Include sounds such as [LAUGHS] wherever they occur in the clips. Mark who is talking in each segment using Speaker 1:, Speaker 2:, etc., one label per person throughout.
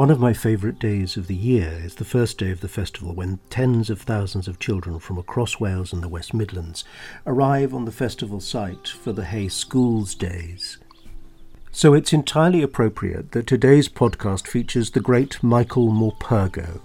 Speaker 1: One of my favourite days of the year is the first day of the festival when tens of thousands of children from across Wales and the West Midlands arrive on the festival site for the Hay Schools Days. So it's entirely appropriate that today's podcast features the great Michael Morpurgo,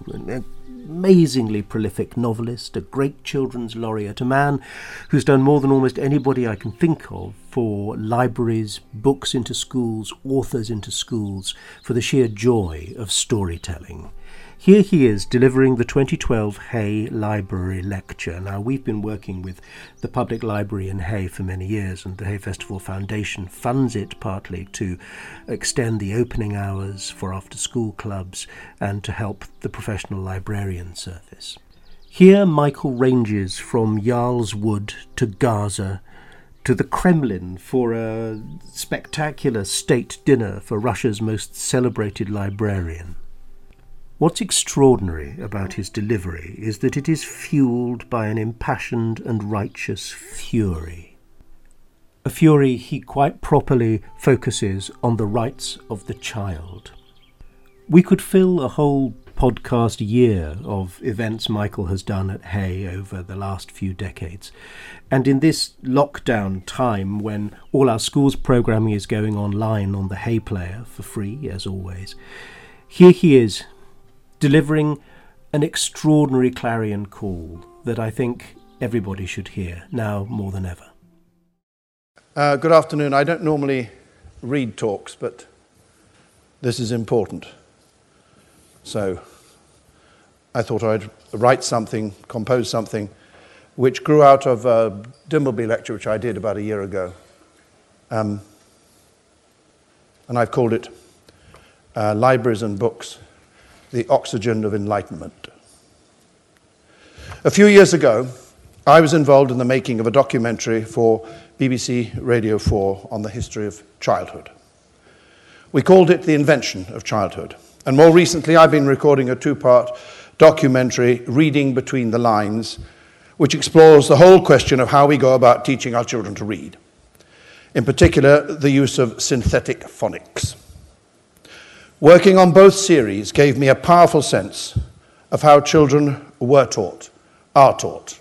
Speaker 1: amazingly prolific novelist, a great children's laureate, a man who's done more than almost anybody I can think of for libraries, books into schools, authors into schools, for the sheer joy of storytelling. Here he is delivering the 2012 Hay Library Lecture. Now, we've been working with the Public Library in Hay for many years, and the Hay Festival Foundation funds it partly to extend the opening hours for after school clubs and to help the professional librarian service. Here, Michael ranges from Yarl's Wood to Gaza to the Kremlin for a spectacular state dinner for Russia's most celebrated librarian. What's extraordinary about his delivery is that it is fueled by an impassioned and righteous fury. A fury he quite properly focuses on the rights of the child. We could fill a whole podcast year of events Michael has done at Hay over the last few decades. And in this lockdown time when all our schools programming is going online on the Hay Player for free, as always, here he is delivering an extraordinary clarion call that I think everybody should hear now more than ever.
Speaker 2: Uh, good afternoon. I don't normally read talks, but this is important. So I thought I'd write something, compose something, which grew out of a Dimbleby lecture which I did about a year ago. Um, and I've called it uh, Libraries and Books the oxygen of enlightenment. A few years ago, I was involved in the making of a documentary for BBC Radio 4 on the history of childhood. We called it The Invention of Childhood. And more recently, I've been recording a two part documentary, Reading Between the Lines, which explores the whole question of how we go about teaching our children to read. In particular, the use of synthetic phonics. Working on both series gave me a powerful sense of how children were taught, are taught,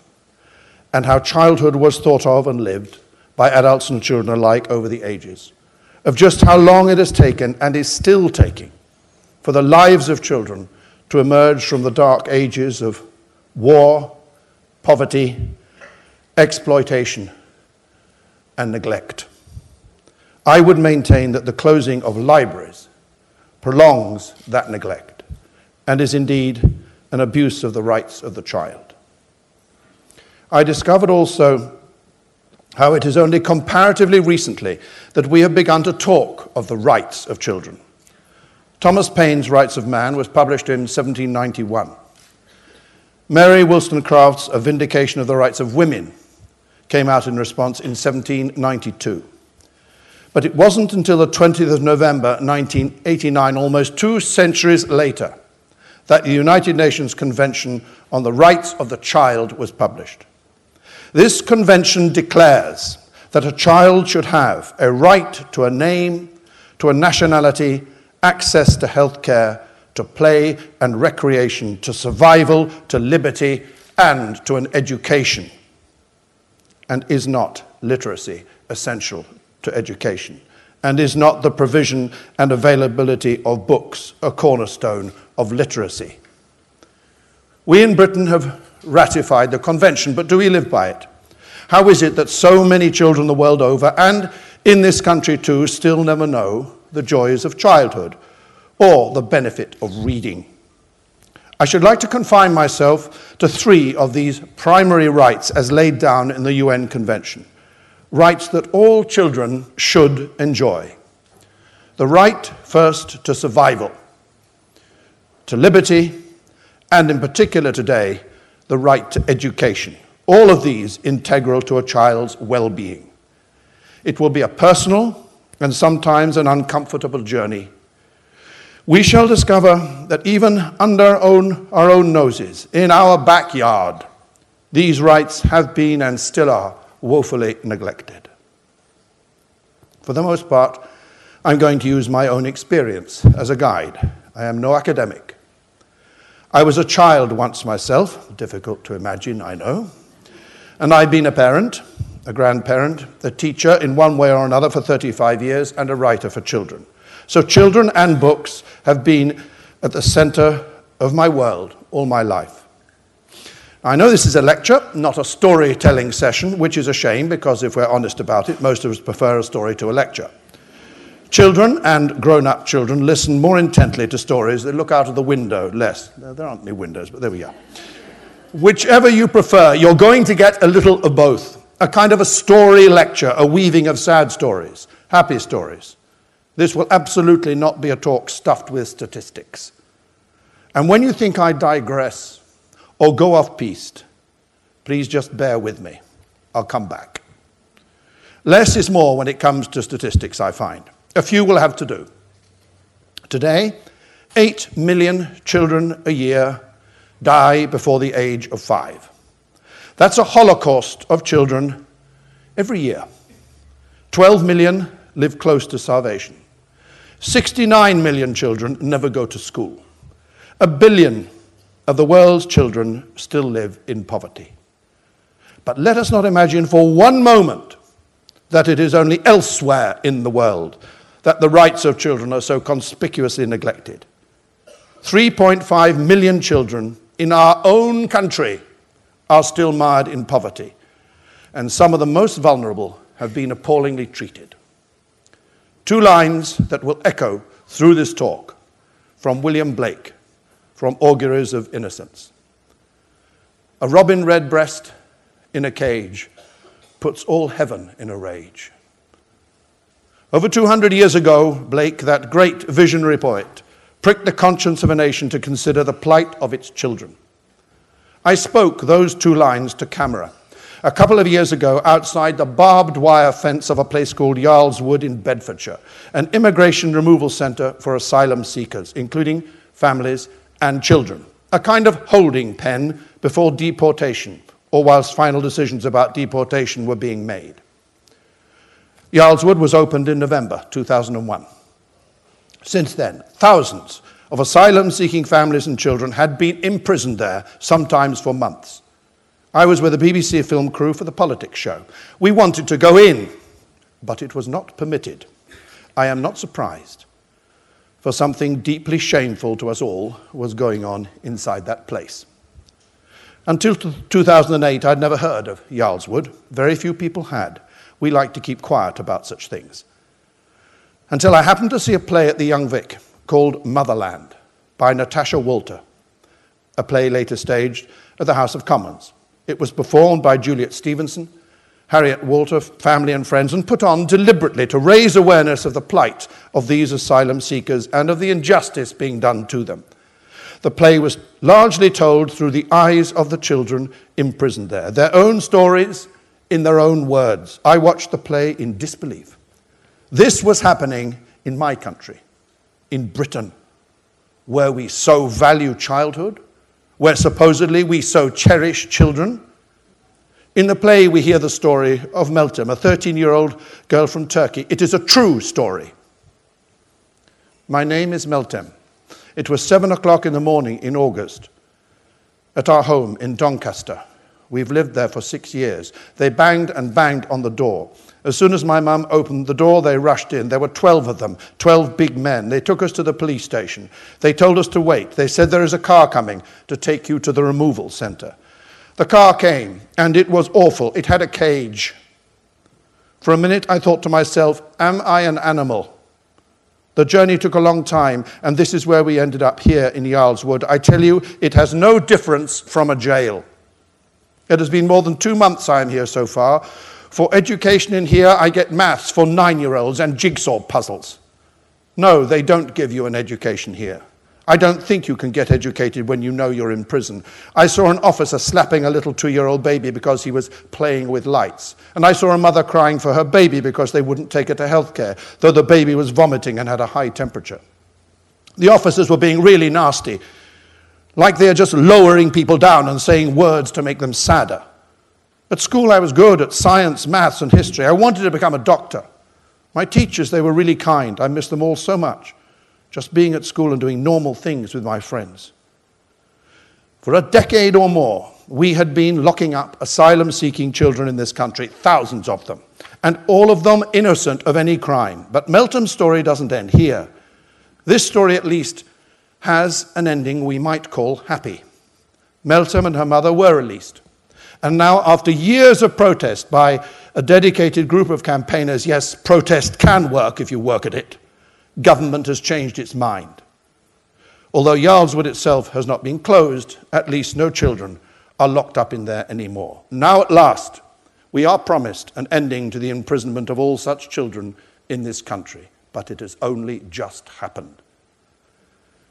Speaker 2: and how childhood was thought of and lived by adults and children alike over the ages, of just how long it has taken and is still taking for the lives of children to emerge from the dark ages of war, poverty, exploitation, and neglect. I would maintain that the closing of libraries prolongs that neglect and is indeed an abuse of the rights of the child. I discovered also how it is only comparatively recently that we have begun to talk of the rights of children. Thomas Paine's Rights of Man was published in 1791. Mary Wollstonecraft's A Vindication of the Rights of Women came out in response in 1792. But it wasn't until the 20th of November 1989, almost two centuries later, that the United Nations Convention on the Rights of the Child was published. This convention declares that a child should have a right to a name, to a nationality, access to health care, to play and recreation, to survival, to liberty, and to an education. And is not literacy essential to education and is not the provision and availability of books a cornerstone of literacy. We in Britain have ratified the convention, but do we live by it? How is it that so many children the world over, and in this country too, still never know the joys of childhood or the benefit of reading? I should like to confine myself to three of these primary rights as laid down in the UN Convention rights that all children should enjoy. The right, first, to survival, to liberty, and in particular today, the right to education. All of these integral to a child's well being. It will be a personal and sometimes an uncomfortable journey. We shall discover that even under own, our own noses, in our backyard, these rights have been and still are woefully neglected. For the most part, I'm going to use my own experience as a guide. I am no academic. I was a child once myself, difficult to imagine, I know. And I've been a parent, a grandparent, a teacher in one way or another for 35 years, and a writer for children. So, children and books have been at the center of my world all my life. I know this is a lecture, not a storytelling session, which is a shame because if we're honest about it, most of us prefer a story to a lecture. Children and grown up children listen more intently to stories. They look out of the window less. There aren't any windows, but there we are. Whichever you prefer, you're going to get a little of both a kind of a story lecture, a weaving of sad stories, happy stories. This will absolutely not be a talk stuffed with statistics. And when you think I digress or go off piste, please just bear with me. I'll come back. Less is more when it comes to statistics, I find. A few will have to do. Today, 8 million children a year die before the age of five. That's a holocaust of children every year. 12 million live close to starvation. 69 million children never go to school. A billion of the world's children still live in poverty. But let us not imagine for one moment that it is only elsewhere in the world that the rights of children are so conspicuously neglected. 3.5 million children in our own country are still mired in poverty, and some of the most vulnerable have been appallingly treated. Two lines that will echo through this talk from William Blake from Auguries of Innocence. A robin redbreast in a cage puts all heaven in a rage. Over 200 years ago, Blake, that great visionary poet, pricked the conscience of a nation to consider the plight of its children. I spoke those two lines to camera a couple of years ago outside the barbed wire fence of a place called Yarl's Wood in Bedfordshire, an immigration removal centre for asylum seekers, including families and children, a kind of holding pen before deportation or whilst final decisions about deportation were being made. Yarl's Wood was opened in November 2001. Since then, thousands of asylum seeking families and children had been imprisoned there, sometimes for months. I was with a BBC film crew for the politics show. We wanted to go in, but it was not permitted. I am not surprised, for something deeply shameful to us all was going on inside that place. Until 2008, I'd never heard of Yarl's Wood. Very few people had. We like to keep quiet about such things until I happened to see a play at the Young Vic called Motherland by Natasha Walter, a play later staged at the House of Commons. It was performed by Juliet Stevenson, Harriet Walter, family and friends, and put on deliberately to raise awareness of the plight of these asylum seekers and of the injustice being done to them. The play was largely told through the eyes of the children imprisoned there, their own stories in their own words. I watched the play in disbelief. This was happening in my country, in Britain, where we so value childhood, where supposedly we so cherish children. In the play, we hear the story of Meltem, a 13 year old girl from Turkey. It is a true story. My name is Meltem. It was 7 o'clock in the morning in August at our home in Doncaster. We've lived there for six years. They banged and banged on the door. As soon as my mum opened the door, they rushed in. There were 12 of them, 12 big men. They took us to the police station. They told us to wait. They said, There is a car coming to take you to the removal centre. The car came, and it was awful. It had a cage. For a minute, I thought to myself, Am I an animal? The journey took a long time, and this is where we ended up here in Yarl's Wood. I tell you, it has no difference from a jail. It has been more than two months I am here so far. For education in here, I get maths for nine year olds and jigsaw puzzles. No, they don't give you an education here. I don't think you can get educated when you know you're in prison. I saw an officer slapping a little two year old baby because he was playing with lights. And I saw a mother crying for her baby because they wouldn't take her to healthcare, though the baby was vomiting and had a high temperature. The officers were being really nasty, like they're just lowering people down and saying words to make them sadder. At school, I was good at science, maths, and history. I wanted to become a doctor. My teachers, they were really kind. I miss them all so much. Just being at school and doing normal things with my friends. For a decade or more, we had been locking up asylum seeking children in this country, thousands of them, and all of them innocent of any crime. But Meltem's story doesn't end here. This story, at least, has an ending we might call happy. Meltem and her mother were released. And now, after years of protest by a dedicated group of campaigners, yes, protest can work if you work at it, government has changed its mind. Although Yarl's Wood itself has not been closed, at least no children are locked up in there anymore. Now, at last, we are promised an ending to the imprisonment of all such children in this country, but it has only just happened.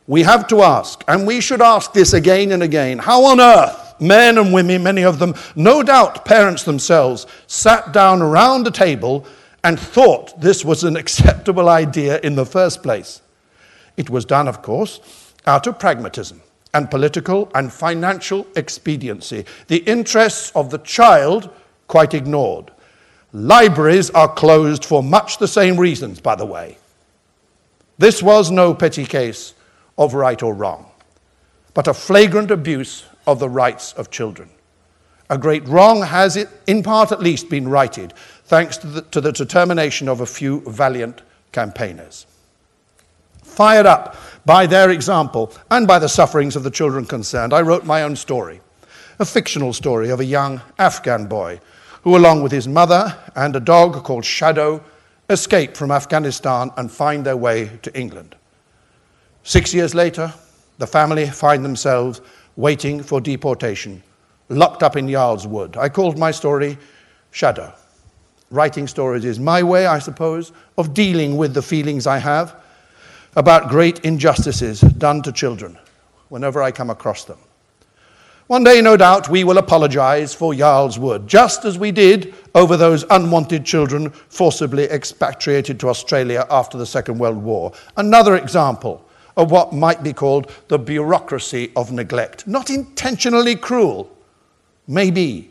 Speaker 2: We have to ask, and we should ask this again and again how on earth men and women, many of them, no doubt parents themselves, sat down around a table and thought this was an acceptable idea in the first place. It was done, of course, out of pragmatism and political and financial expediency, the interests of the child quite ignored. Libraries are closed for much the same reasons, by the way. This was no petty case of right or wrong, but a flagrant abuse of the rights of children. A great wrong has, it, in part at least, been righted, thanks to the, to the determination of a few valiant campaigners. Fired up by their example and by the sufferings of the children concerned, I wrote my own story, a fictional story of a young Afghan boy who, along with his mother and a dog called Shadow, escape from Afghanistan and find their way to England. Six years later, the family find themselves waiting for deportation, locked up in Yarl's Wood. I called my story Shadow. Writing stories is my way, I suppose, of dealing with the feelings I have about great injustices done to children whenever I come across them. One day, no doubt, we will apologize for Yarl's Wood, just as we did over those unwanted children forcibly expatriated to Australia after the Second World War. Another example of what might be called the bureaucracy of neglect. Not intentionally cruel, maybe,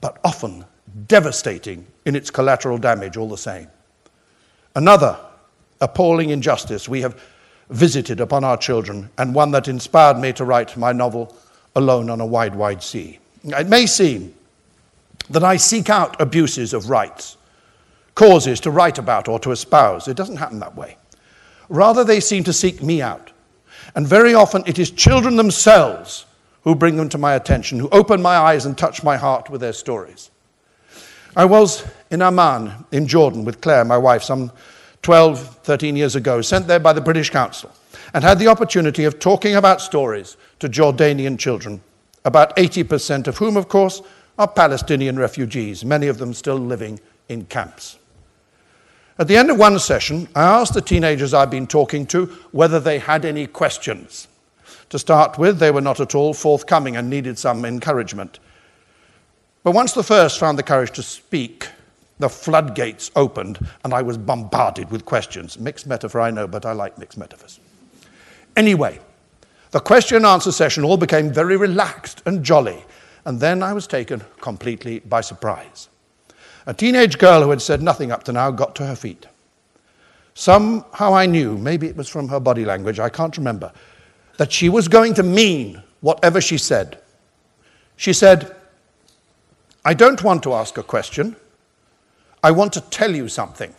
Speaker 2: but often devastating in its collateral damage all the same. Another appalling injustice we have visited upon our children, and one that inspired me to write my novel, Alone on a Wide, Wide Sea. It may seem that I seek out abuses of rights, causes to write about or to espouse. It doesn't happen that way. Rather, they seem to seek me out. And very often it is children themselves who bring them to my attention, who open my eyes and touch my heart with their stories. I was in Amman, in Jordan, with Claire, my wife, some 12, 13 years ago, sent there by the British Council, and had the opportunity of talking about stories to Jordanian children, about 80% of whom, of course, are Palestinian refugees, many of them still living in camps. At the end of one session, I asked the teenagers I'd been talking to whether they had any questions. To start with, they were not at all forthcoming and needed some encouragement. But once the first found the courage to speak, the floodgates opened and I was bombarded with questions. Mixed metaphor, I know, but I like mixed metaphors. Anyway, the question and answer session all became very relaxed and jolly, and then I was taken completely by surprise. A teenage girl who had said nothing up to now got to her feet. Somehow I knew, maybe it was from her body language, I can't remember, that she was going to mean whatever she said. She said, I don't want to ask a question. I want to tell you something.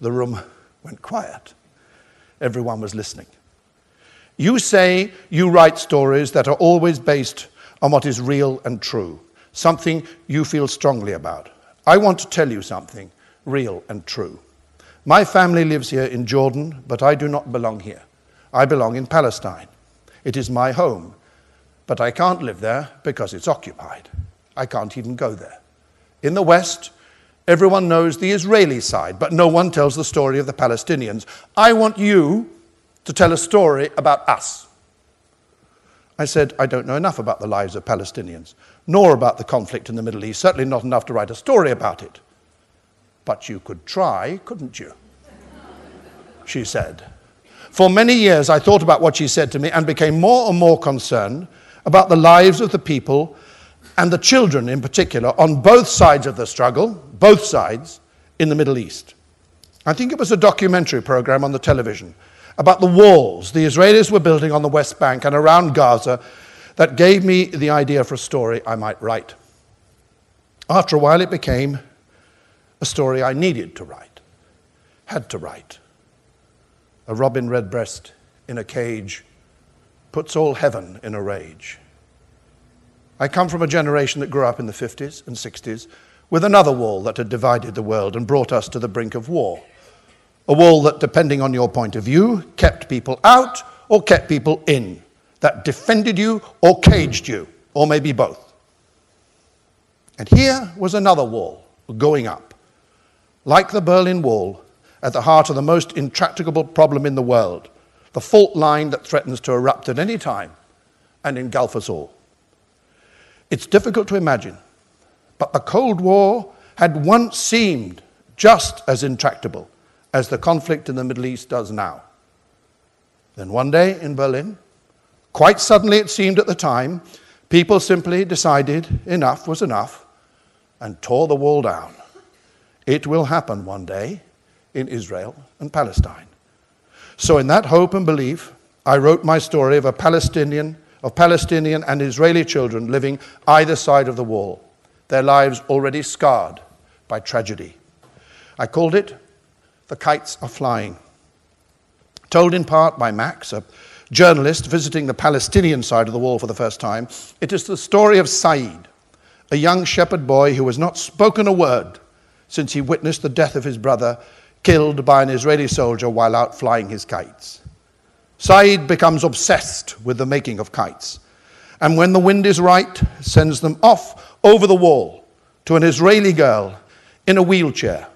Speaker 2: The room [LAUGHS] went quiet. Everyone was listening. You say you write stories that are always based on what is real and true something you feel strongly about. I want to tell you something real and true. My family lives here in Jordan, but I do not belong here. I belong in Palestine. It is my home, but I can't live there because it's occupied. I can't even go there. In the West, everyone knows the Israeli side, but no one tells the story of the Palestinians. I want you to tell a story about us. I said, I don't know enough about the lives of Palestinians, nor about the conflict in the Middle East, certainly not enough to write a story about it. But you could try, couldn't you? She said. For many years, I thought about what she said to me and became more and more concerned about the lives of the people and the children in particular on both sides of the struggle, both sides, in the Middle East. I think it was a documentary program on the television about the walls the Israelis were building on the West Bank and around Gaza that gave me the idea for a story I might write. After a while, it became a story I needed to write, had to write. A robin redbreast in a cage puts all heaven in a rage. I come from a generation that grew up in the 50s and 60s with another wall that had divided the world and brought us to the brink of war. A wall that, depending on your point of view, kept people out or kept people in, that defended you or caged you, or maybe both. And here was another wall going up, like the Berlin Wall, at the heart of the most intractable problem in the world, the fault line that threatens to erupt at any time and engulf us all. It's difficult to imagine, but the Cold War had once seemed just as intractable as the conflict in the Middle East does now. Then one day in Berlin, quite suddenly it seemed at the time, people simply decided enough was enough and tore the wall down. It will happen one day in Israel and Palestine. So, in that hope and belief, I wrote my story of a Palestinian, of Palestinian and Israeli children living either side of the wall, their lives already scarred by tragedy. I called it the kites are flying. Told in part by Max, a journalist visiting the Palestinian side of the wall for the first time, it is the story of Saeed, a young shepherd boy who has not spoken a word since he witnessed the death of his brother killed by an Israeli soldier while out flying his kites. Saeed becomes obsessed with the making of kites, and when the wind is right, sends them off over the wall to an Israeli girl in a wheelchair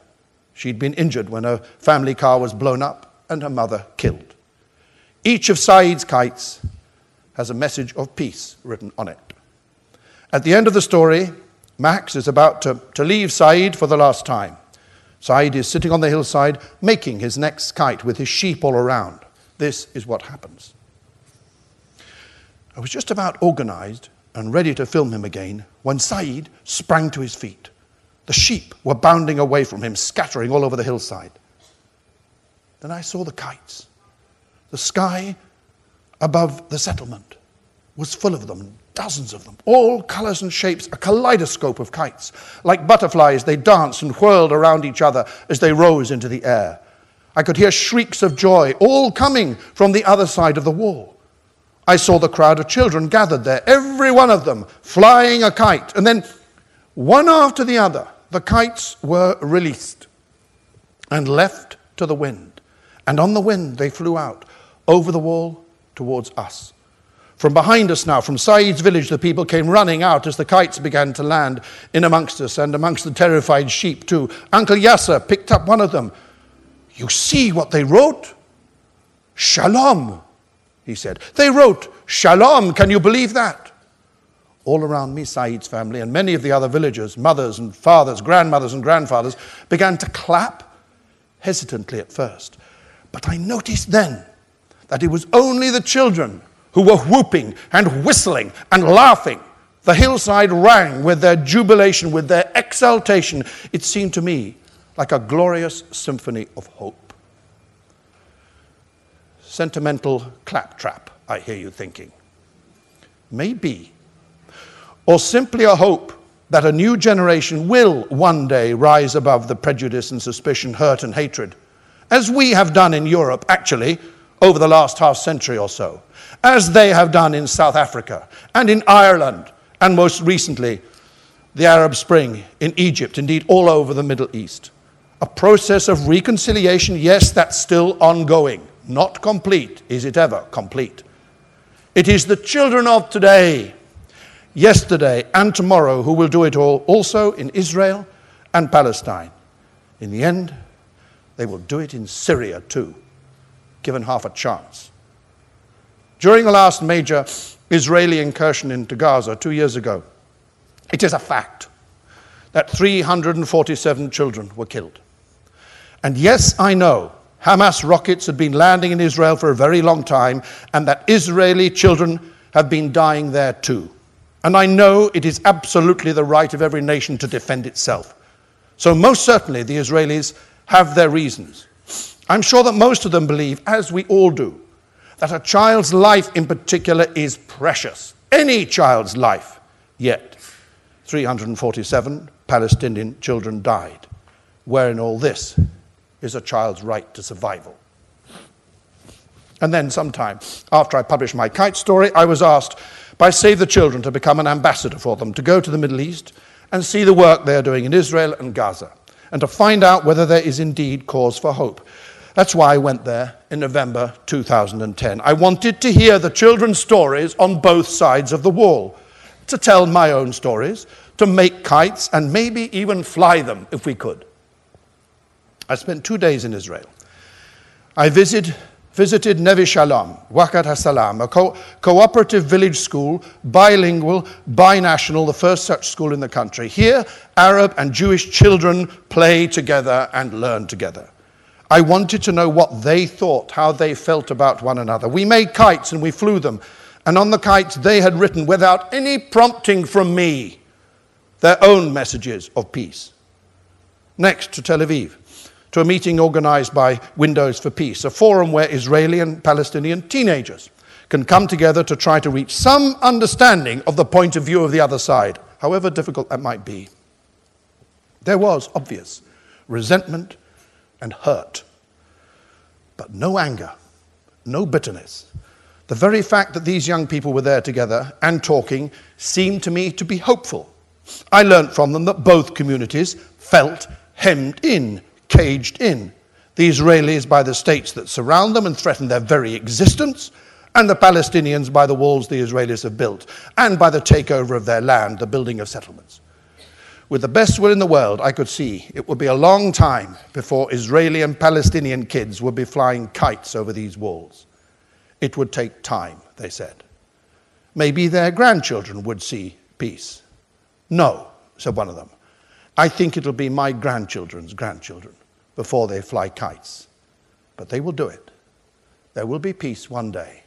Speaker 2: She'd been injured when her family car was blown up and her mother killed. Each of Saeed's kites has a message of peace written on it. At the end of the story, Max is about to, to leave Saeed for the last time. Saeed is sitting on the hillside making his next kite with his sheep all around. This is what happens. I was just about organized and ready to film him again when Saeed sprang to his feet. The sheep were bounding away from him, scattering all over the hillside. Then I saw the kites. The sky above the settlement was full of them, dozens of them, all colors and shapes, a kaleidoscope of kites. Like butterflies, they danced and whirled around each other as they rose into the air. I could hear shrieks of joy, all coming from the other side of the wall. I saw the crowd of children gathered there, every one of them flying a kite, and then one after the other, the kites were released and left to the wind. And on the wind, they flew out over the wall towards us. From behind us now, from Saeed's village, the people came running out as the kites began to land in amongst us and amongst the terrified sheep, too. Uncle Yasser picked up one of them. You see what they wrote? Shalom, he said. They wrote Shalom. Can you believe that? all around me, Saeed's family, and many of the other villagers, mothers and fathers, grandmothers and grandfathers, began to clap hesitantly at first. But I noticed then that it was only the children who were whooping and whistling and laughing. The hillside rang with their jubilation, with their exultation. It seemed to me like a glorious symphony of hope. Sentimental claptrap, I hear you thinking. Maybe or simply a hope that a new generation will one day rise above the prejudice and suspicion, hurt and hatred, as we have done in Europe, actually, over the last half century or so, as they have done in South Africa and in Ireland, and most recently, the Arab Spring in Egypt, indeed, all over the Middle East. A process of reconciliation, yes, that's still ongoing. Not complete. Is it ever complete? It is the children of today yesterday, and tomorrow who will do it all, also in Israel and Palestine. In the end, they will do it in Syria too, given half a chance. During the last major Israeli incursion into Gaza two years ago, it is a fact that 347 children were killed. And yes, I know Hamas rockets had been landing in Israel for a very long time, and that Israeli children have been dying there too. And I know it is absolutely the right of every nation to defend itself. So, most certainly, the Israelis have their reasons. I'm sure that most of them believe, as we all do, that a child's life in particular is precious. Any child's life. Yet, 347 Palestinian children died. Where in all this is a child's right to survival? And then, sometime after I published my kite story, I was asked by Save the Children to become an ambassador for them, to go to the Middle East and see the work they are doing in Israel and Gaza, and to find out whether there is indeed cause for hope. That's why I went there in November 2010. I wanted to hear the children's stories on both sides of the wall, to tell my own stories, to make kites, and maybe even fly them if we could. I spent two days in Israel. I visited visited Neve Shalom, Wahat al-Salam, a co- cooperative village school, bilingual, binational, the first such school in the country. Here, Arab and Jewish children play together and learn together. I wanted to know what they thought, how they felt about one another. We made kites and we flew them, and on the kites they had written, without any prompting from me, their own messages of peace. Next to Tel Aviv to a meeting organized by Windows for Peace, a forum where Israeli and Palestinian teenagers can come together to try to reach some understanding of the point of view of the other side, however difficult that might be. There was obvious resentment and hurt, but no anger, no bitterness. The very fact that these young people were there together and talking seemed to me to be hopeful. I learnt from them that both communities felt hemmed in caged in. The Israelis by the states that surround them and threaten their very existence, and the Palestinians by the walls the Israelis have built, and by the takeover of their land, the building of settlements. With the best will in the world, I could see it would be a long time before Israeli and Palestinian kids would be flying kites over these walls. It would take time, they said. Maybe their grandchildren would see peace. No, said one of them. I think it'll be my grandchildren's grandchildren before they fly kites. But they will do it. There will be peace one day.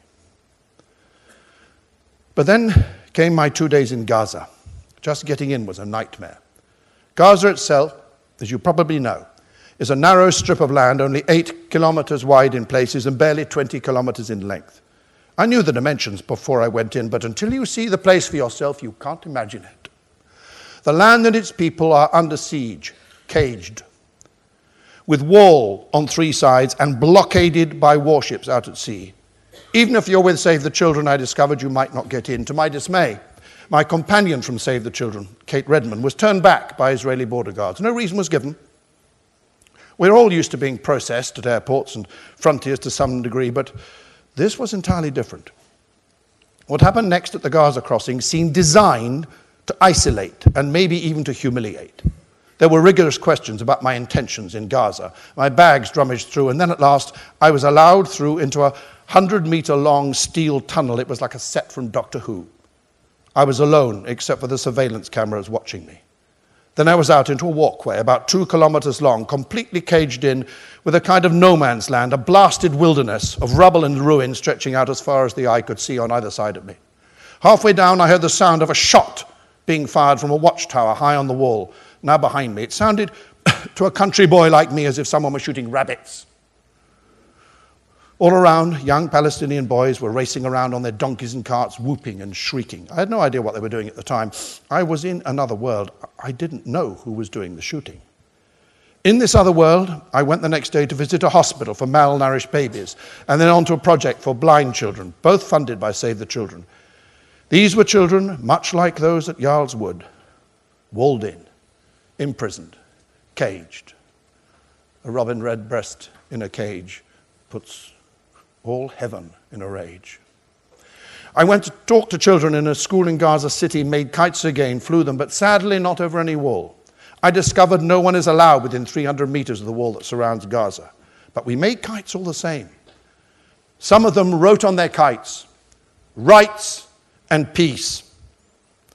Speaker 2: But then came my two days in Gaza. Just getting in was a nightmare. Gaza itself, as you probably know, is a narrow strip of land only eight kilometers wide in places and barely 20 kilometers in length. I knew the dimensions before I went in, but until you see the place for yourself, you can't imagine it. The land and its people are under siege, caged, with wall on three sides and blockaded by warships out at sea. Even if you're with Save the Children, I discovered you might not get in. To my dismay, my companion from Save the Children, Kate Redman, was turned back by Israeli border guards. No reason was given. We're all used to being processed at airports and frontiers to some degree, but this was entirely different. What happened next at the Gaza crossing seemed designed to isolate and maybe even to humiliate. There were rigorous questions about my intentions in Gaza. My bags rummaged through, and then at last I was allowed through into a 100 meter long steel tunnel. It was like a set from Doctor Who. I was alone, except for the surveillance cameras watching me. Then I was out into a walkway about two kilometers long, completely caged in with a kind of no man's land, a blasted wilderness of rubble and ruin stretching out as far as the eye could see on either side of me. Halfway down, I heard the sound of a shot being fired from a watchtower high on the wall, now behind me. It sounded [COUGHS] to a country boy like me as if someone was shooting rabbits. All around, young Palestinian boys were racing around on their donkeys and carts, whooping and shrieking. I had no idea what they were doing at the time. I was in another world. I didn't know who was doing the shooting. In this other world, I went the next day to visit a hospital for malnourished babies, and then on to a project for blind children, both funded by Save the Children. These were children much like those at Yarl's Wood, walled in, imprisoned, caged. A robin redbreast in a cage puts all heaven in a rage. I went to talk to children in a school in Gaza City, made kites again, flew them, but sadly not over any wall. I discovered no one is allowed within 300 meters of the wall that surrounds Gaza. But we made kites all the same. Some of them wrote on their kites, rights and peace.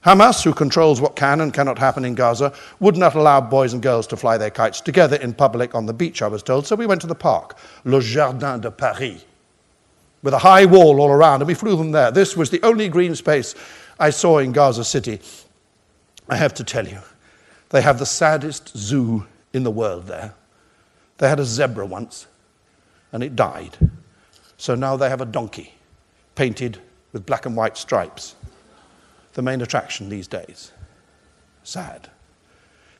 Speaker 2: Hamas, who controls what can and cannot happen in Gaza, would not allow boys and girls to fly their kites together in public on the beach, I was told, so we went to the park, Le Jardin de Paris, with a high wall all around, and we flew them there. This was the only green space I saw in Gaza City. I have to tell you, they have the saddest zoo in the world there. They had a zebra once. and it died. So now they have a donkey painted with black and white stripes. The main attraction these days. Sad.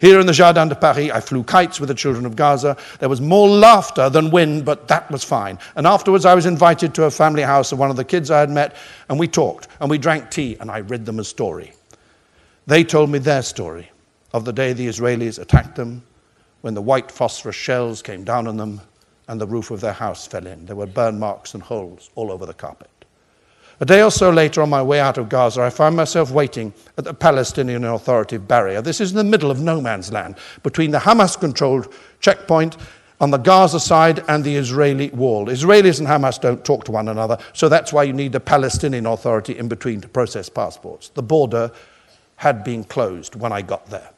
Speaker 2: Here in the Jardin de Paris, I flew kites with the children of Gaza. There was more laughter than wind, but that was fine. And afterwards, I was invited to a family house of one of the kids I had met, and we talked, and we drank tea, and I read them a story. They told me their story of the day the Israelis attacked them, when the white phosphorus shells came down on them, and the roof of their house fell in. There were burn marks and holes all over the carpet. A day or so later, on my way out of Gaza, I found myself waiting at the Palestinian Authority barrier. This is in the middle of no man's land, between the Hamas controlled checkpoint on the Gaza side and the Israeli wall. Israelis and Hamas don't talk to one another, so that's why you need the Palestinian Authority in between to process passports. The border had been closed when I got there.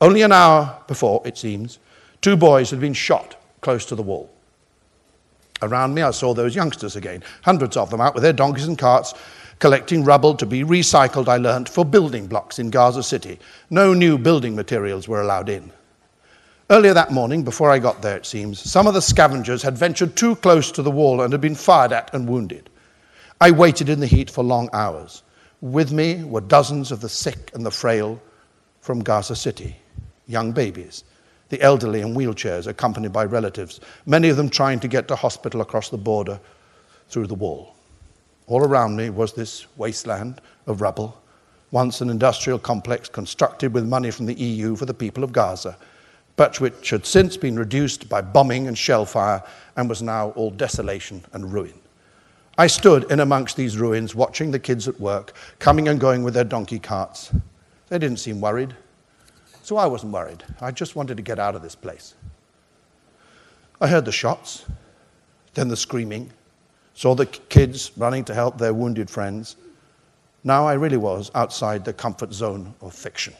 Speaker 2: Only an hour before, it seems, two boys had been shot close to the wall. Around me, I saw those youngsters again, hundreds of them out with their donkeys and carts, collecting rubble to be recycled, I learnt, for building blocks in Gaza City. No new building materials were allowed in. Earlier that morning, before I got there, it seems, some of the scavengers had ventured too close to the wall and had been fired at and wounded. I waited in the heat for long hours. With me were dozens of the sick and the frail from Gaza City, young babies the elderly in wheelchairs, accompanied by relatives, many of them trying to get to hospital across the border through the wall. All around me was this wasteland of rubble, once an industrial complex constructed with money from the EU for the people of Gaza, but which had since been reduced by bombing and shell fire and was now all desolation and ruin. I stood in amongst these ruins watching the kids at work, coming and going with their donkey carts. They didn't seem worried. So I wasn't worried. I just wanted to get out of this place. I heard the shots, then the screaming, saw the kids running to help their wounded friends. Now I really was outside the comfort zone of fiction.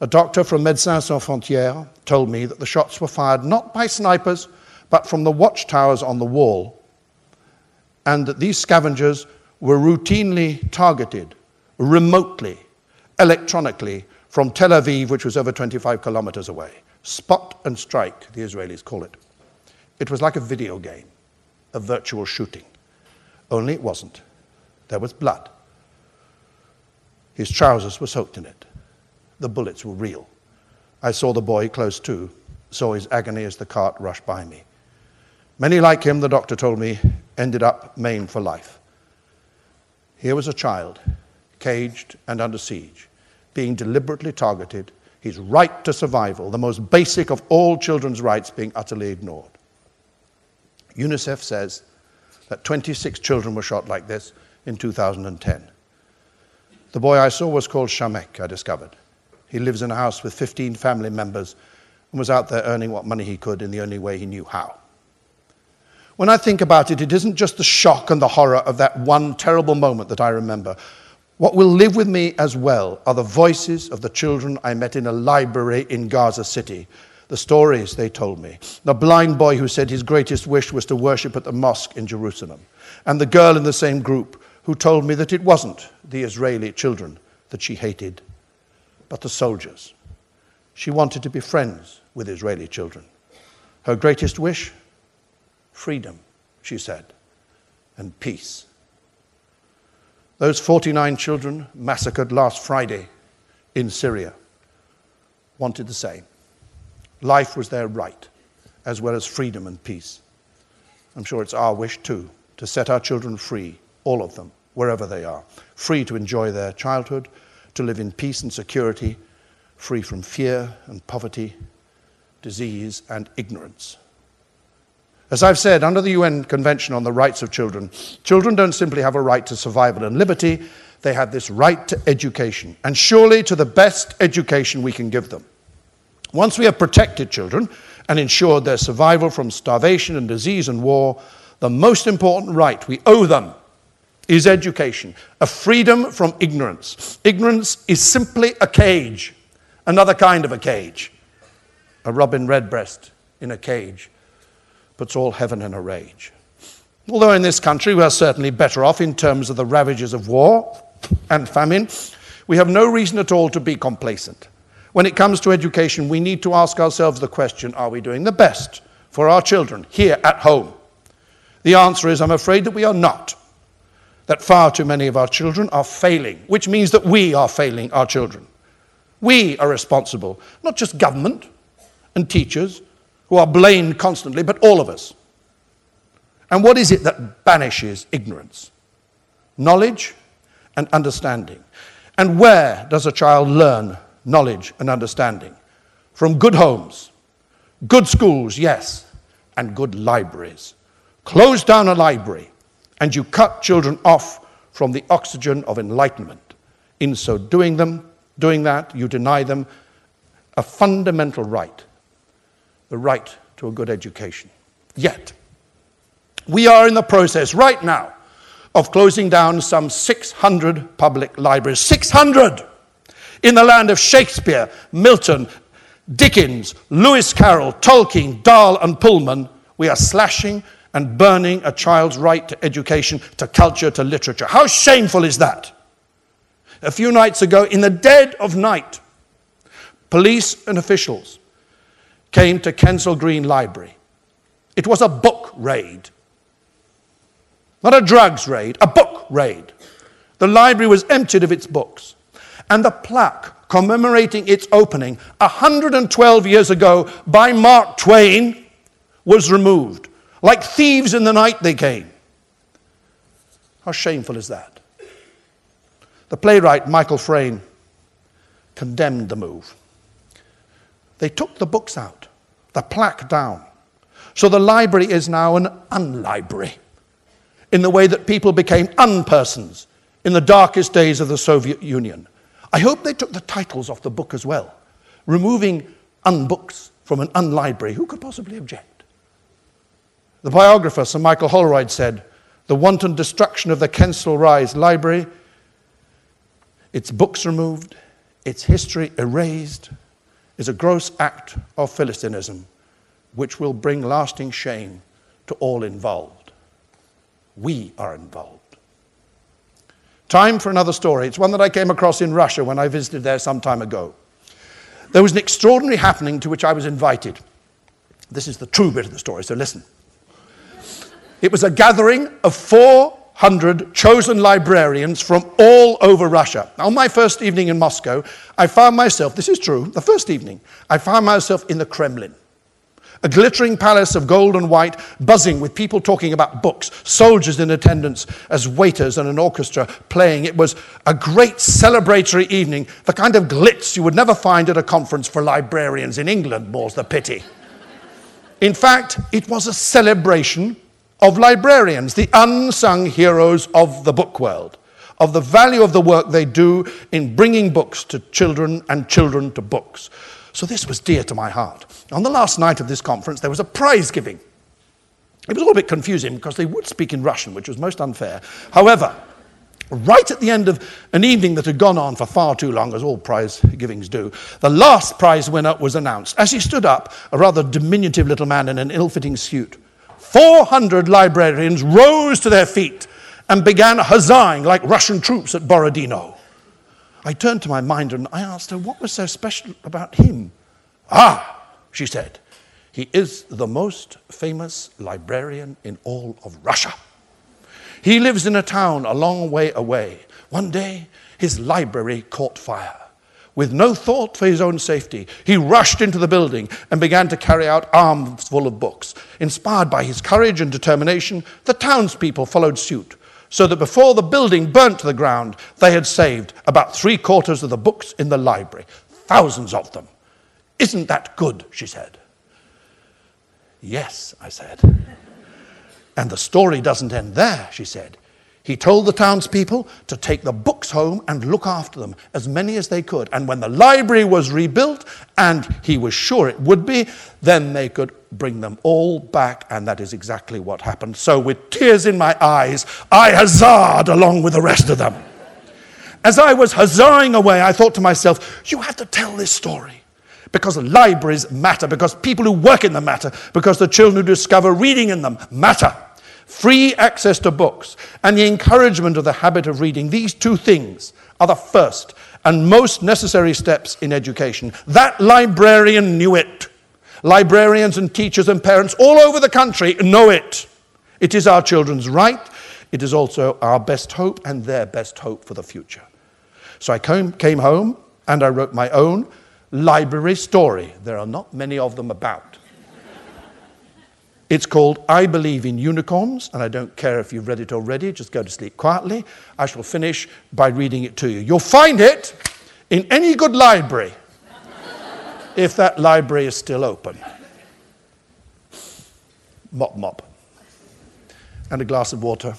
Speaker 2: A doctor from Médecins Sans Frontières told me that the shots were fired not by snipers, but from the watchtowers on the wall, and that these scavengers were routinely targeted remotely, electronically, from Tel Aviv, which was over 25 kilometers away. Spot and strike, the Israelis call it. It was like a video game, a virtual shooting. Only it wasn't. There was blood. His trousers were soaked in it. The bullets were real. I saw the boy close to, saw his agony as the cart rushed by me. Many like him, the doctor told me, ended up maimed for life. Here was a child, caged and under siege being deliberately targeted, his right to survival, the most basic of all children's rights, being utterly ignored. UNICEF says that 26 children were shot like this in 2010. The boy I saw was called Shamek, I discovered. He lives in a house with 15 family members and was out there earning what money he could in the only way he knew how. When I think about it, it isn't just the shock and the horror of that one terrible moment that I remember, what will live with me as well are the voices of the children I met in a library in Gaza City, the stories they told me, the blind boy who said his greatest wish was to worship at the mosque in Jerusalem, and the girl in the same group who told me that it wasn't the Israeli children that she hated, but the soldiers. She wanted to be friends with Israeli children. Her greatest wish? Freedom, she said, and peace. Those 49 children massacred last Friday in Syria wanted the same. Life was their right, as well as freedom and peace. I'm sure it's our wish too to set our children free, all of them, wherever they are, free to enjoy their childhood, to live in peace and security, free from fear and poverty, disease and ignorance. As I've said, under the UN Convention on the Rights of Children, children don't simply have a right to survival and liberty, they have this right to education, and surely to the best education we can give them. Once we have protected children and ensured their survival from starvation and disease and war, the most important right we owe them is education, a freedom from ignorance. Ignorance is simply a cage, another kind of a cage, a robin redbreast in a cage puts all heaven in a rage. Although in this country we are certainly better off in terms of the ravages of war and famine, we have no reason at all to be complacent. When it comes to education, we need to ask ourselves the question are we doing the best for our children here at home? The answer is I'm afraid that we are not. That far too many of our children are failing, which means that we are failing our children. We are responsible, not just government and teachers who are blamed constantly, but all of us. And what is it that banishes ignorance? Knowledge and understanding. And where does a child learn knowledge and understanding? From good homes, good schools, yes, and good libraries. Close down a library, and you cut children off from the oxygen of enlightenment. In so doing them, doing that, you deny them a fundamental right, the right to a good education. Yet, we are in the process right now of closing down some 600 public libraries. 600! In the land of Shakespeare, Milton, Dickens, Lewis Carroll, Tolkien, Dahl, and Pullman, we are slashing and burning a child's right to education, to culture, to literature. How shameful is that? A few nights ago, in the dead of night, police and officials came to Kensal Green Library. It was a book raid. Not a drugs raid, a book raid. The library was emptied of its books. And the plaque commemorating its opening 112 years ago by Mark Twain was removed. Like thieves in the night, they came. How shameful is that? The playwright Michael Frayn condemned the move. They took the books out, the plaque down. So the library is now an unlibrary in the way that people became unpersons in the darkest days of the Soviet Union. I hope they took the titles off the book as well, removing unbooks from an unlibrary. Who could possibly object? The biographer, Sir Michael Holroyd, said, The wanton destruction of the Kensal Rise Library, its books removed, its history erased, is a gross act of Philistinism which will bring lasting shame to all involved. We are involved. Time for another story. It's one that I came across in Russia when I visited there some time ago. There was an extraordinary happening to which I was invited. This is the true bit of the story, so listen. It was a gathering of 400 chosen librarians from all over Russia. On my first evening in Moscow, I found myself, this is true, the first evening, I found myself in the Kremlin a glittering palace of gold and white, buzzing with people talking about books, soldiers in attendance as waiters and an orchestra playing. It was a great celebratory evening, the kind of glitz you would never find at a conference for librarians in England, more's the pity. In fact, it was a celebration of librarians, the unsung heroes of the book world, of the value of the work they do in bringing books to children and children to books. So this was dear to my heart. On the last night of this conference, there was a prize giving. It was a little bit confusing because they would speak in Russian, which was most unfair. However, right at the end of an evening that had gone on for far too long, as all prize givings do, the last prize winner was announced. As he stood up, a rather diminutive little man in an ill fitting suit, 400 librarians rose to their feet and began huzzahing like Russian troops at Borodino. I turned to my minder and I asked her what was so special about him. Ah, she said, he is the most famous librarian in all of Russia. He lives in a town a long way away. One day, his library caught fire. With no thought for his own safety, he rushed into the building and began to carry out arms full of books. Inspired by his courage and determination, the townspeople followed suit so that before the building burnt to the ground, they had saved about three quarters of the books in the library, thousands of them. Isn't that good? she said. Yes, I said. And the story doesn't end there, she said. He told the townspeople to take the books home and look after them, as many as they could. And when the library was rebuilt, and he was sure it would be, then they could bring them all back. And that is exactly what happened. So, with tears in my eyes, I huzzahed along with the rest of them. As I was huzzahing away, I thought to myself, you have to tell this story because libraries matter, because people who work in them matter, because the children who discover reading in them matter free access to books, and the encouragement of the habit of reading, these two things are the first and most necessary steps in education. That librarian knew it. Librarians and teachers and parents all over the country know it. It is our children's right. It is also our best hope and their best hope for the future. So I came, home and I wrote my own library story. There are not many of them about. It's called I Believe in Unicorns, and I don't care if you've read it already, just go to sleep quietly. I shall finish by reading it to you. You'll find it in any good library, if that library is still open. Mop, mop. And a glass of water.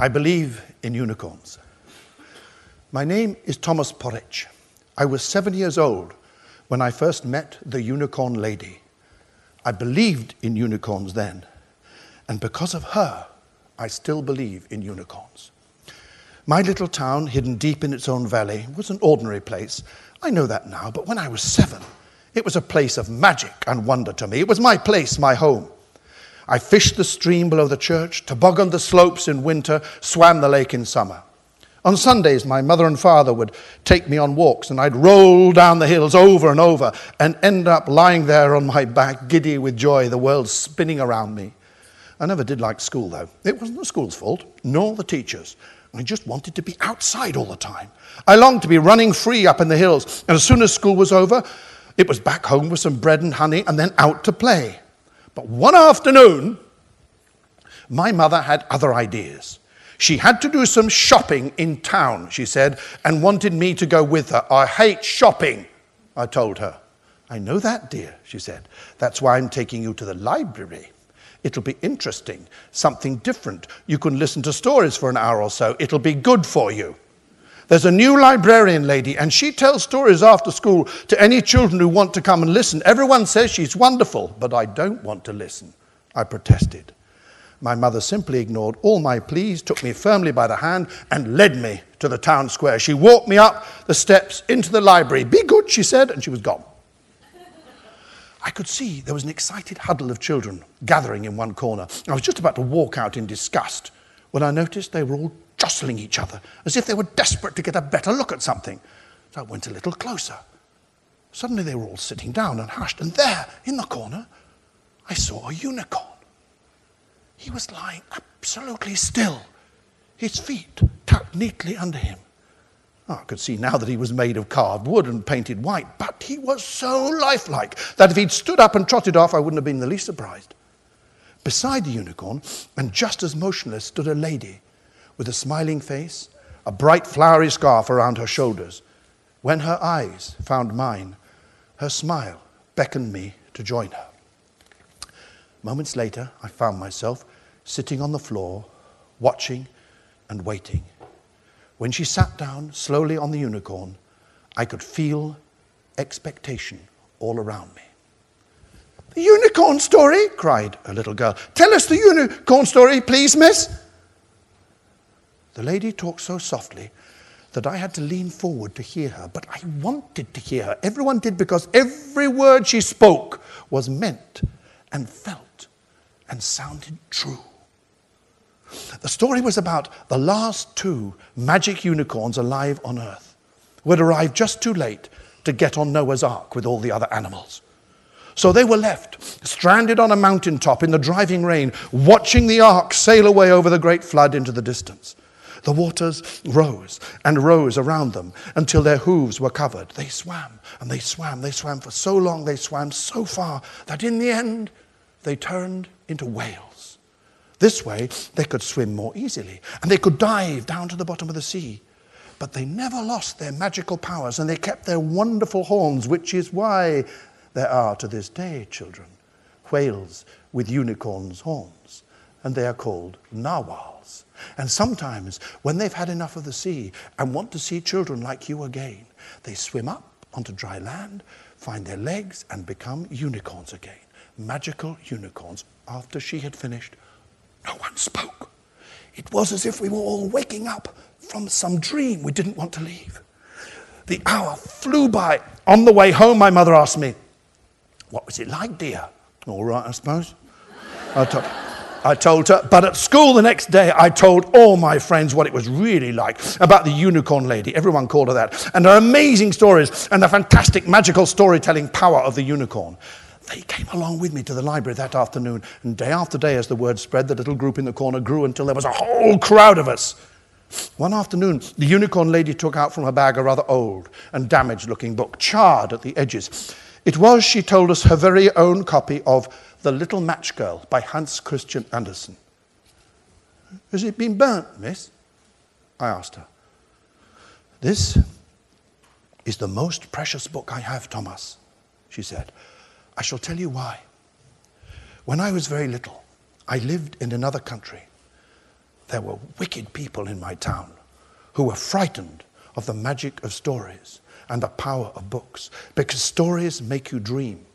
Speaker 2: I believe in unicorns. My name is Thomas Porridge. I was seven years old when I first met the unicorn lady. I believed in unicorns then, and because of her, I still believe in unicorns. My little town, hidden deep in its own valley, was an ordinary place. I know that now, but when I was seven, it was a place of magic and wonder to me. It was my place, my home. I fished the stream below the church, tobogganed the slopes in winter, swam the lake in summer. On Sundays, my mother and father would take me on walks, and I'd roll down the hills over and over and end up lying there on my back, giddy with joy, the world spinning around me. I never did like school, though. It wasn't the school's fault, nor the teachers. I just wanted to be outside all the time. I longed to be running free up in the hills, and as soon as school was over, it was back home with some bread and honey and then out to play. But one afternoon, my mother had other ideas. She had to do some shopping in town, she said, and wanted me to go with her. I hate shopping, I told her. I know that, dear, she said. That's why I'm taking you to the library. It'll be interesting, something different. You can listen to stories for an hour or so. It'll be good for you. There's a new librarian lady, and she tells stories after school to any children who want to come and listen. Everyone says she's wonderful, but I don't want to listen. I protested. My mother simply ignored all my pleas, took me firmly by the hand, and led me to the town square. She walked me up the steps into the library. Be good, she said, and she was gone. I could see there was an excited huddle of children gathering in one corner. I was just about to walk out in disgust when I noticed they were all jostling each other as if they were desperate to get a better look at something. So I went a little closer. Suddenly they were all sitting down and hushed, and there, in the corner, I saw a unicorn. He was lying absolutely still, his feet tucked neatly under him. I could see now that he was made of carved wood and painted white, but he was so lifelike that if he'd stood up and trotted off, I wouldn't have been the least surprised. Beside the unicorn, and just as motionless, stood a lady with a smiling face, a bright flowery scarf around her shoulders. When her eyes found mine, her smile beckoned me to join her. Moments later, I found myself sitting on the floor, watching and waiting. When she sat down slowly on the unicorn, I could feel expectation all around me. The unicorn story? cried a little girl. Tell us the unicorn story, please, miss. The lady talked so softly that I had to lean forward to hear her, but I wanted to hear her. Everyone did because every word she spoke was meant and felt and sounded true. The story was about the last two magic unicorns alive on Earth who had arrived just too late to get on Noah's Ark with all the other animals. So they were left stranded on a mountaintop in the driving rain, watching the ark sail away over the great flood into the distance. The waters rose and rose around them until their hooves were covered. They swam and they swam. They swam for so long, they swam so far that in the end they turned into whales. This way they could swim more easily and they could dive down to the bottom of the sea. But they never lost their magical powers and they kept their wonderful horns, which is why there are to this day, children, whales with unicorns' horns, and they are called narwhals. And sometimes, when they've had enough of the sea and want to see children like you again, they swim up onto dry land, find their legs, and become unicorns again. Magical unicorns. After she had finished, no one spoke. It was as if we were all waking up from some dream we didn't want to leave. The hour flew by. On the way home, my mother asked me, What was it like, dear? All right, I suppose. I told I told her. But at school the next day, I told all my friends what it was really like about the unicorn lady. Everyone called her that. And her amazing stories and the fantastic magical storytelling power of the unicorn. They came along with me to the library that afternoon, and day after day, as the word spread, the little group in the corner grew until there was a whole crowd of us. One afternoon, the unicorn lady took out from her bag a rather old and damaged looking book, charred at the edges. It was, she told us, her very own copy of The Little Match Girl by Hans Christian Andersen. Has it been burnt, miss? I asked her. This is the most precious book I have, Thomas, she said. I shall tell you why. When I was very little, I lived in another country. There were wicked people in my town who were frightened of the magic of stories and the power of books because stories make you dream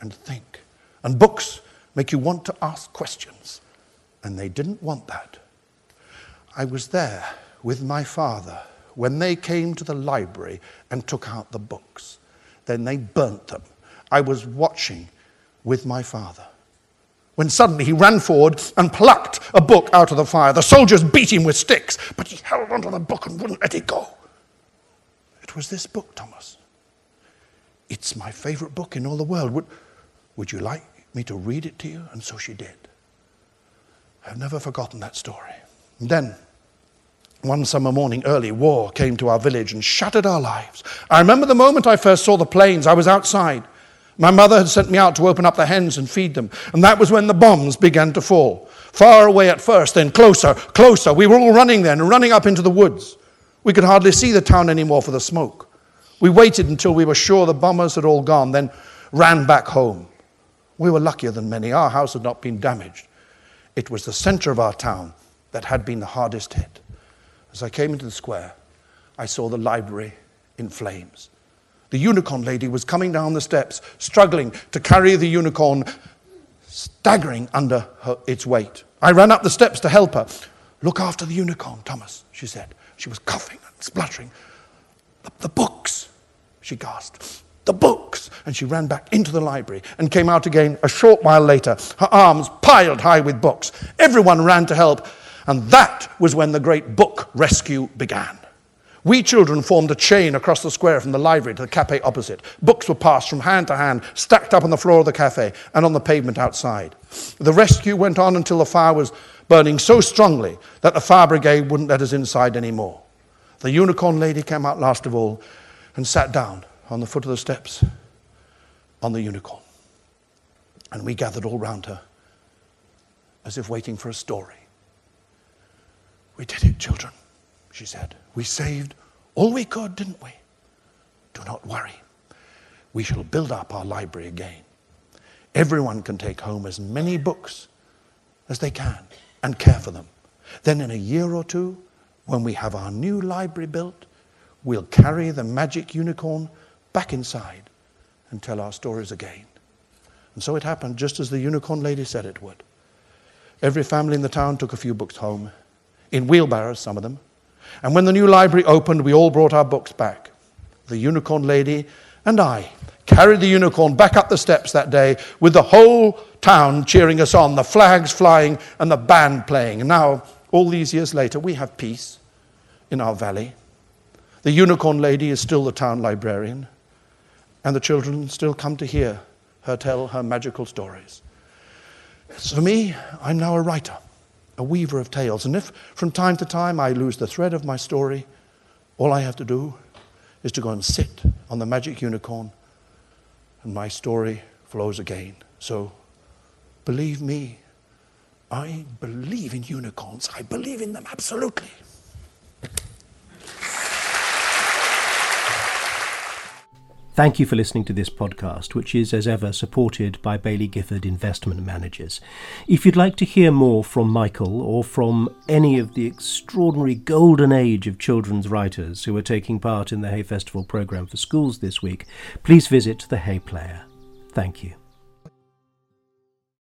Speaker 2: and think, and books make you want to ask questions, and they didn't want that. I was there with my father when they came to the library and took out the books. Then they burnt them I was watching with my father. When suddenly he ran forward and plucked a book out of the fire. The soldiers beat him with sticks, but he held onto the book and wouldn't let it go. It was this book, Thomas. It's my favorite book in all the world. Would, would you like me to read it to you? And so she did. I've never forgotten that story. And then, one summer morning early, war came to our village and shattered our lives. I remember the moment I first saw the planes. I was outside. My mother had sent me out to open up the hens and feed them, and that was when the bombs began to fall. Far away at first, then closer, closer. We were all running then, running up into the woods. We could hardly see the town anymore for the smoke. We waited until we were sure the bombers had all gone, then ran back home. We were luckier than many. Our house had not been damaged. It was the center of our town that had been the hardest hit. As I came into the square, I saw the library in flames. The unicorn lady was coming down the steps, struggling to carry the unicorn, staggering under her, its weight. I ran up the steps to help her. Look after the unicorn, Thomas, she said. She was coughing and spluttering. The, the books, she gasped. The books. And she ran back into the library and came out again a short while later, her arms piled high with books. Everyone ran to help. And that was when the great book rescue began. We children formed a chain across the square from the library to the cafe opposite. Books were passed from hand to hand, stacked up on the floor of the cafe and on the pavement outside. The rescue went on until the fire was burning so strongly that the fire brigade wouldn't let us inside anymore. The unicorn lady came out last of all and sat down on the foot of the steps on the unicorn. And we gathered all round her as if waiting for a story. We did it, children she said. We saved all we could, didn't we? Do not worry. We shall build up our library again. Everyone can take home as many books as they can and care for them. Then, in a year or two, when we have our new library built, we'll carry the magic unicorn back inside and tell our stories again. And so it happened just as the unicorn lady said it would. Every family in the town took a few books home, in wheelbarrows, some of them, and when the new library opened, we all brought our books back. The unicorn lady and I carried the unicorn back up the steps that day with the whole town cheering us on, the flags flying and the band playing. And now, all these years later, we have peace in our valley. The unicorn lady is still the town librarian, and the children still come to hear her tell her magical stories. So, for me, I'm now a writer a weaver of tales. And if from time to time I lose the thread of my story, all I have to do is to go and sit on the magic unicorn, and my story flows again. So believe me, I believe in unicorns. I believe in them absolutely.
Speaker 1: Thank you for listening to this podcast, which is, as ever, supported by Baillie Gifford Investment Managers. If you'd like to hear more from Michael or from any of the extraordinary golden age of children's writers who are taking part in the Hay Festival programme for schools this week, please visit the Hay Player. Thank you.